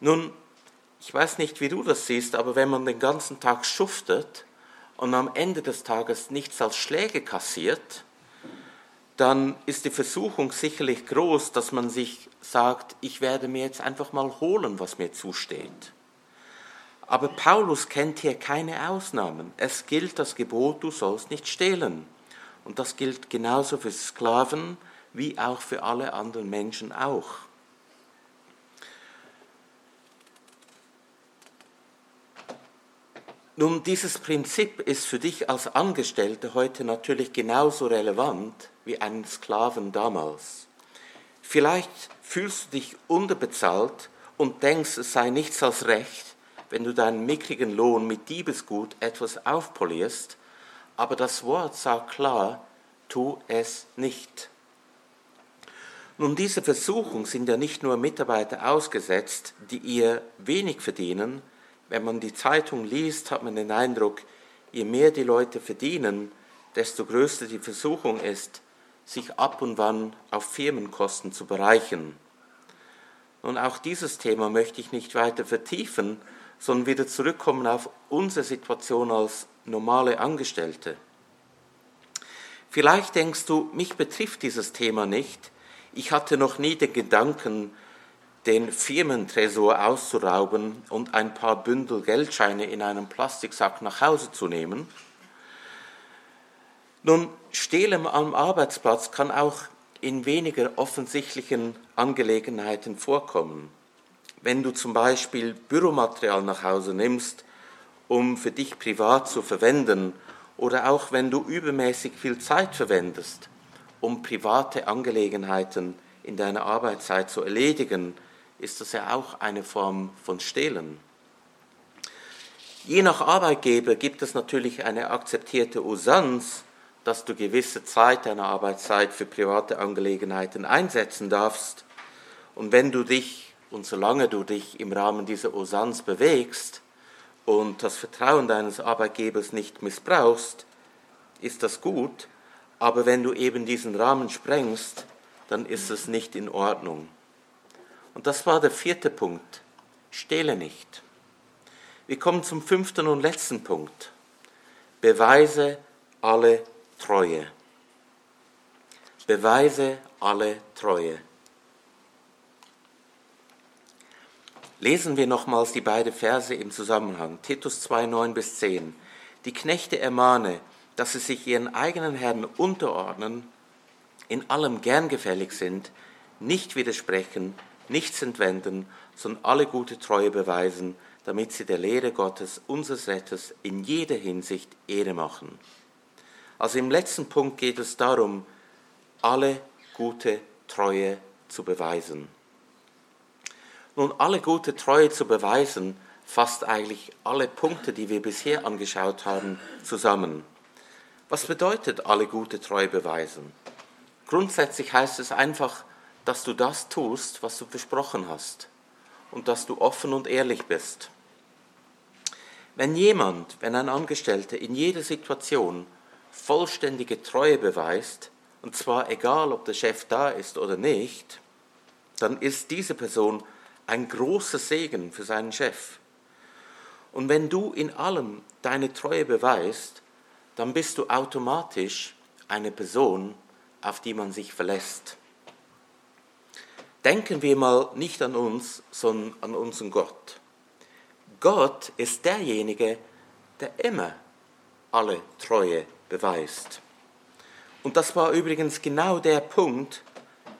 Nun, ich weiß nicht, wie du das siehst, aber wenn man den ganzen Tag schuftet und am Ende des Tages nichts als Schläge kassiert, dann ist die Versuchung sicherlich groß, dass man sich sagt, ich werde mir jetzt einfach mal holen, was mir zusteht. Aber Paulus kennt hier keine Ausnahmen. Es gilt das Gebot, du sollst nicht stehlen. Und das gilt genauso für Sklaven wie auch für alle anderen Menschen auch. Nun, dieses Prinzip ist für dich als Angestellte heute natürlich genauso relevant wie einen Sklaven damals. Vielleicht fühlst du dich unterbezahlt und denkst, es sei nichts als recht, wenn du deinen mickrigen Lohn mit Diebesgut etwas aufpolierst aber das Wort sagt klar, tu es nicht. Nun, diese Versuchung sind ja nicht nur Mitarbeiter ausgesetzt, die ihr wenig verdienen. Wenn man die Zeitung liest, hat man den Eindruck, je mehr die Leute verdienen, desto größer die Versuchung ist, sich ab und wann auf Firmenkosten zu bereichern. Und auch dieses Thema möchte ich nicht weiter vertiefen, sondern wieder zurückkommen auf unsere Situation als normale Angestellte. Vielleicht denkst du, mich betrifft dieses Thema nicht. Ich hatte noch nie den Gedanken, den Firmentresor auszurauben und ein paar Bündel Geldscheine in einem Plastiksack nach Hause zu nehmen. Nun, Stehlen am Arbeitsplatz kann auch in weniger offensichtlichen Angelegenheiten vorkommen. Wenn du zum Beispiel Büromaterial nach Hause nimmst, um für dich privat zu verwenden, oder auch wenn du übermäßig viel Zeit verwendest, um private Angelegenheiten in deiner Arbeitszeit zu erledigen, ist das ja auch eine Form von Stehlen. Je nach Arbeitgeber gibt es natürlich eine akzeptierte Usanz, dass du gewisse Zeit deiner Arbeitszeit für private Angelegenheiten einsetzen darfst. Und wenn du dich und solange du dich im Rahmen dieser Usanz bewegst und das Vertrauen deines Arbeitgebers nicht missbrauchst, ist das gut. Aber wenn du eben diesen Rahmen sprengst, dann ist es nicht in Ordnung. Und das war der vierte Punkt. Stehle nicht. Wir kommen zum fünften und letzten Punkt. Beweise alle Treue. Beweise alle Treue. Lesen wir nochmals die beiden Verse im Zusammenhang. Titus 2, 9 bis 10. Die Knechte ermahne, dass sie sich ihren eigenen Herren unterordnen, in allem gern gefällig sind, nicht widersprechen, nichts entwenden, sondern alle gute Treue beweisen, damit sie der Lehre Gottes, unseres Retters, in jeder Hinsicht Ehre machen. Also im letzten Punkt geht es darum, alle gute Treue zu beweisen. Nun, alle gute Treue zu beweisen, fasst eigentlich alle Punkte, die wir bisher angeschaut haben, zusammen. Was bedeutet alle gute Treue beweisen? Grundsätzlich heißt es einfach, dass du das tust, was du versprochen hast und dass du offen und ehrlich bist. Wenn jemand, wenn ein Angestellter in jeder Situation vollständige Treue beweist, und zwar egal, ob der Chef da ist oder nicht, dann ist diese Person ein großer Segen für seinen Chef. Und wenn du in allem deine Treue beweist, dann bist du automatisch eine Person, auf die man sich verlässt. Denken wir mal nicht an uns, sondern an unseren Gott. Gott ist derjenige, der immer alle Treue beweist. Und das war übrigens genau der Punkt,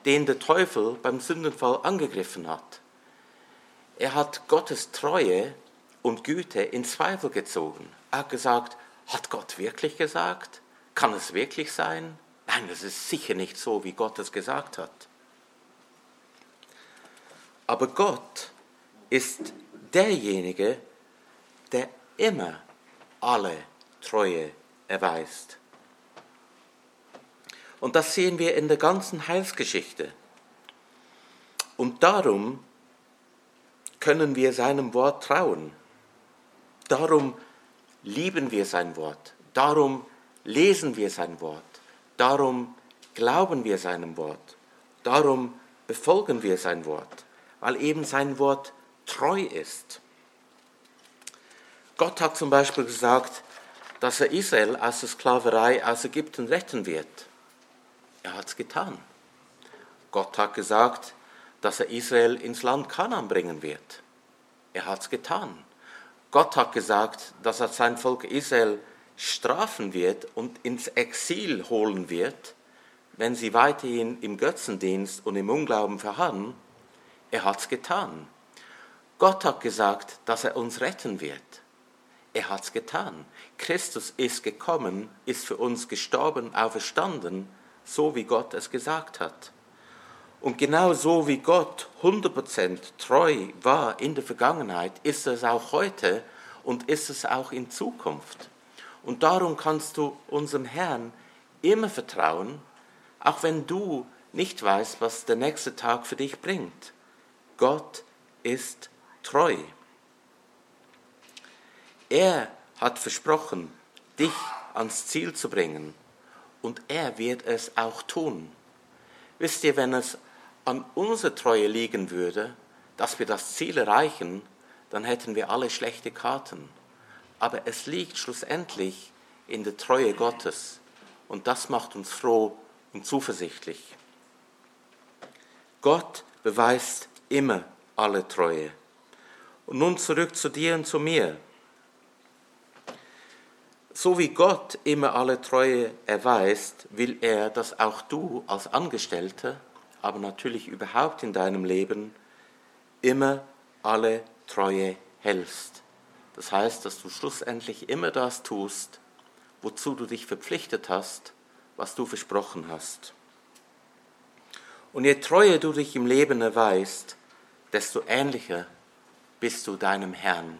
den der Teufel beim Sündenfall angegriffen hat. Er hat Gottes Treue und Güte in Zweifel gezogen. Er hat gesagt, hat Gott wirklich gesagt? Kann es wirklich sein? Nein, das ist sicher nicht so, wie Gott es gesagt hat. Aber Gott ist derjenige, der immer alle Treue erweist. Und das sehen wir in der ganzen Heilsgeschichte. Und darum können wir seinem Wort trauen. Darum lieben wir sein Wort. Darum lesen wir sein Wort. Darum glauben wir seinem Wort. Darum befolgen wir sein Wort, weil eben sein Wort treu ist. Gott hat zum Beispiel gesagt, dass er Israel aus der Sklaverei aus Ägypten retten wird. Er hat es getan. Gott hat gesagt, dass er Israel ins Land Kanaan bringen wird. Er hat es getan. Gott hat gesagt, dass er sein Volk Israel strafen wird und ins Exil holen wird, wenn sie weiterhin im Götzendienst und im Unglauben verharren. Er hat es getan. Gott hat gesagt, dass er uns retten wird. Er hat es getan. Christus ist gekommen, ist für uns gestorben, auferstanden, so wie Gott es gesagt hat. Und genau so wie Gott 100% treu war in der Vergangenheit, ist es auch heute und ist es auch in Zukunft. Und darum kannst du unserem Herrn immer vertrauen, auch wenn du nicht weißt, was der nächste Tag für dich bringt. Gott ist treu. Er hat versprochen, dich ans Ziel zu bringen. und er wird es auch tun. Wisst ihr, wenn es an unserer Treue liegen würde, dass wir das Ziel erreichen, dann hätten wir alle schlechte Karten. Aber es liegt schlussendlich in der Treue Gottes und das macht uns froh und zuversichtlich. Gott beweist immer alle Treue. Und nun zurück zu dir und zu mir. So wie Gott immer alle Treue erweist, will er, dass auch du als Angestellter, aber natürlich überhaupt in deinem Leben, immer alle Treue hältst. Das heißt, dass du schlussendlich immer das tust, wozu du dich verpflichtet hast, was du versprochen hast. Und je treuer du dich im Leben erweist, desto ähnlicher bist du deinem Herrn.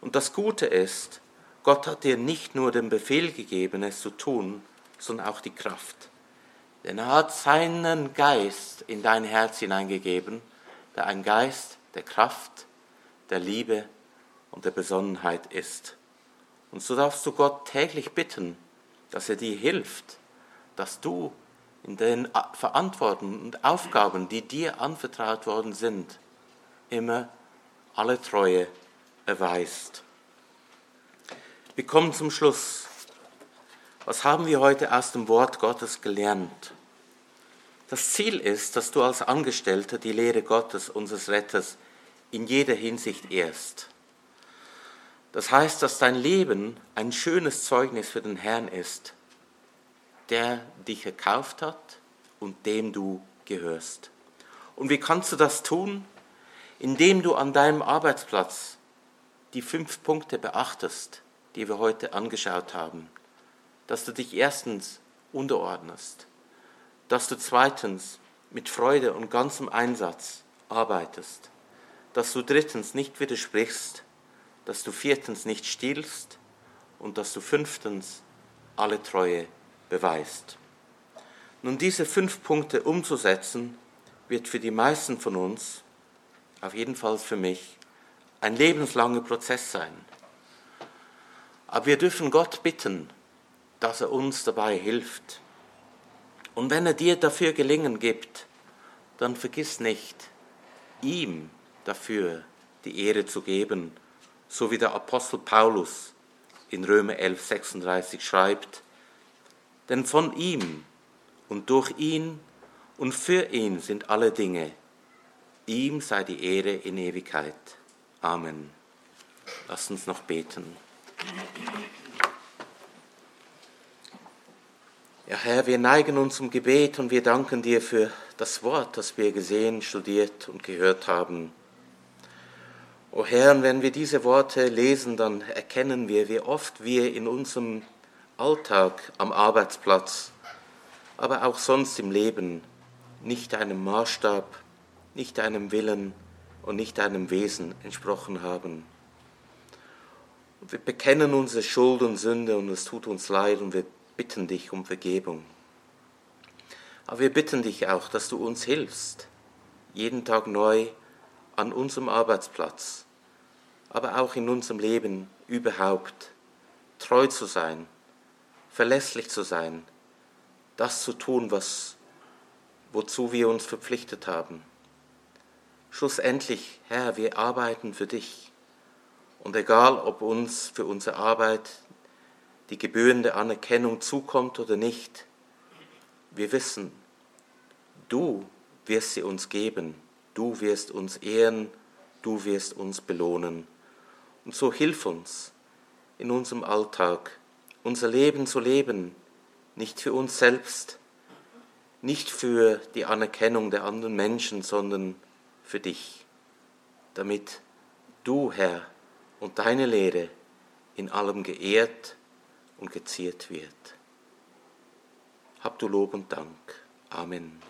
Und das Gute ist, Gott hat dir nicht nur den Befehl gegeben, es zu tun, sondern auch die Kraft. Denn er hat seinen Geist in dein Herz hineingegeben, der ein Geist der Kraft, der Liebe und der Besonnenheit ist. Und so darfst du Gott täglich bitten, dass er dir hilft, dass du in den Verantwortungen und Aufgaben, die dir anvertraut worden sind, immer alle Treue erweist. Wir kommen zum Schluss. Was haben wir heute aus dem Wort Gottes gelernt? Das Ziel ist, dass du als Angestellter die Lehre Gottes, unseres Retters, in jeder Hinsicht ehrst. Das heißt, dass dein Leben ein schönes Zeugnis für den Herrn ist, der dich erkauft hat und dem du gehörst. Und wie kannst du das tun? Indem du an deinem Arbeitsplatz die fünf Punkte beachtest, die wir heute angeschaut haben. Dass du dich erstens unterordnest, dass du zweitens mit Freude und ganzem Einsatz arbeitest, dass du drittens nicht widersprichst, dass du viertens nicht stiehlst und dass du fünftens alle Treue beweist. Nun, diese fünf Punkte umzusetzen, wird für die meisten von uns, auf jeden Fall für mich, ein lebenslanger Prozess sein. Aber wir dürfen Gott bitten, dass er uns dabei hilft. Und wenn er dir dafür Gelingen gibt, dann vergiss nicht, ihm dafür die Ehre zu geben, so wie der Apostel Paulus in Römer 11, 36 schreibt, denn von ihm und durch ihn und für ihn sind alle Dinge. Ihm sei die Ehre in Ewigkeit. Amen. Lass uns noch beten. Ja, Herr, wir neigen uns zum Gebet und wir danken dir für das Wort, das wir gesehen, studiert und gehört haben. O Herr, wenn wir diese Worte lesen, dann erkennen wir, wie oft wir in unserem Alltag am Arbeitsplatz, aber auch sonst im Leben nicht einem Maßstab, nicht einem Willen und nicht einem Wesen entsprochen haben. Und wir bekennen unsere Schuld und Sünde und es tut uns leid und wir bitten dich um Vergebung. Aber wir bitten dich auch, dass du uns hilfst, jeden Tag neu an unserem Arbeitsplatz, aber auch in unserem Leben überhaupt treu zu sein verlässlich zu sein, das zu tun, was, wozu wir uns verpflichtet haben. Schlussendlich, Herr, wir arbeiten für dich. Und egal, ob uns für unsere Arbeit die gebührende Anerkennung zukommt oder nicht, wir wissen, du wirst sie uns geben, du wirst uns ehren, du wirst uns belohnen. Und so hilf uns in unserem Alltag, unser Leben zu leben, nicht für uns selbst, nicht für die Anerkennung der anderen Menschen, sondern für dich, damit du, Herr, und deine Lehre in allem geehrt und geziert wird. Hab du Lob und Dank. Amen.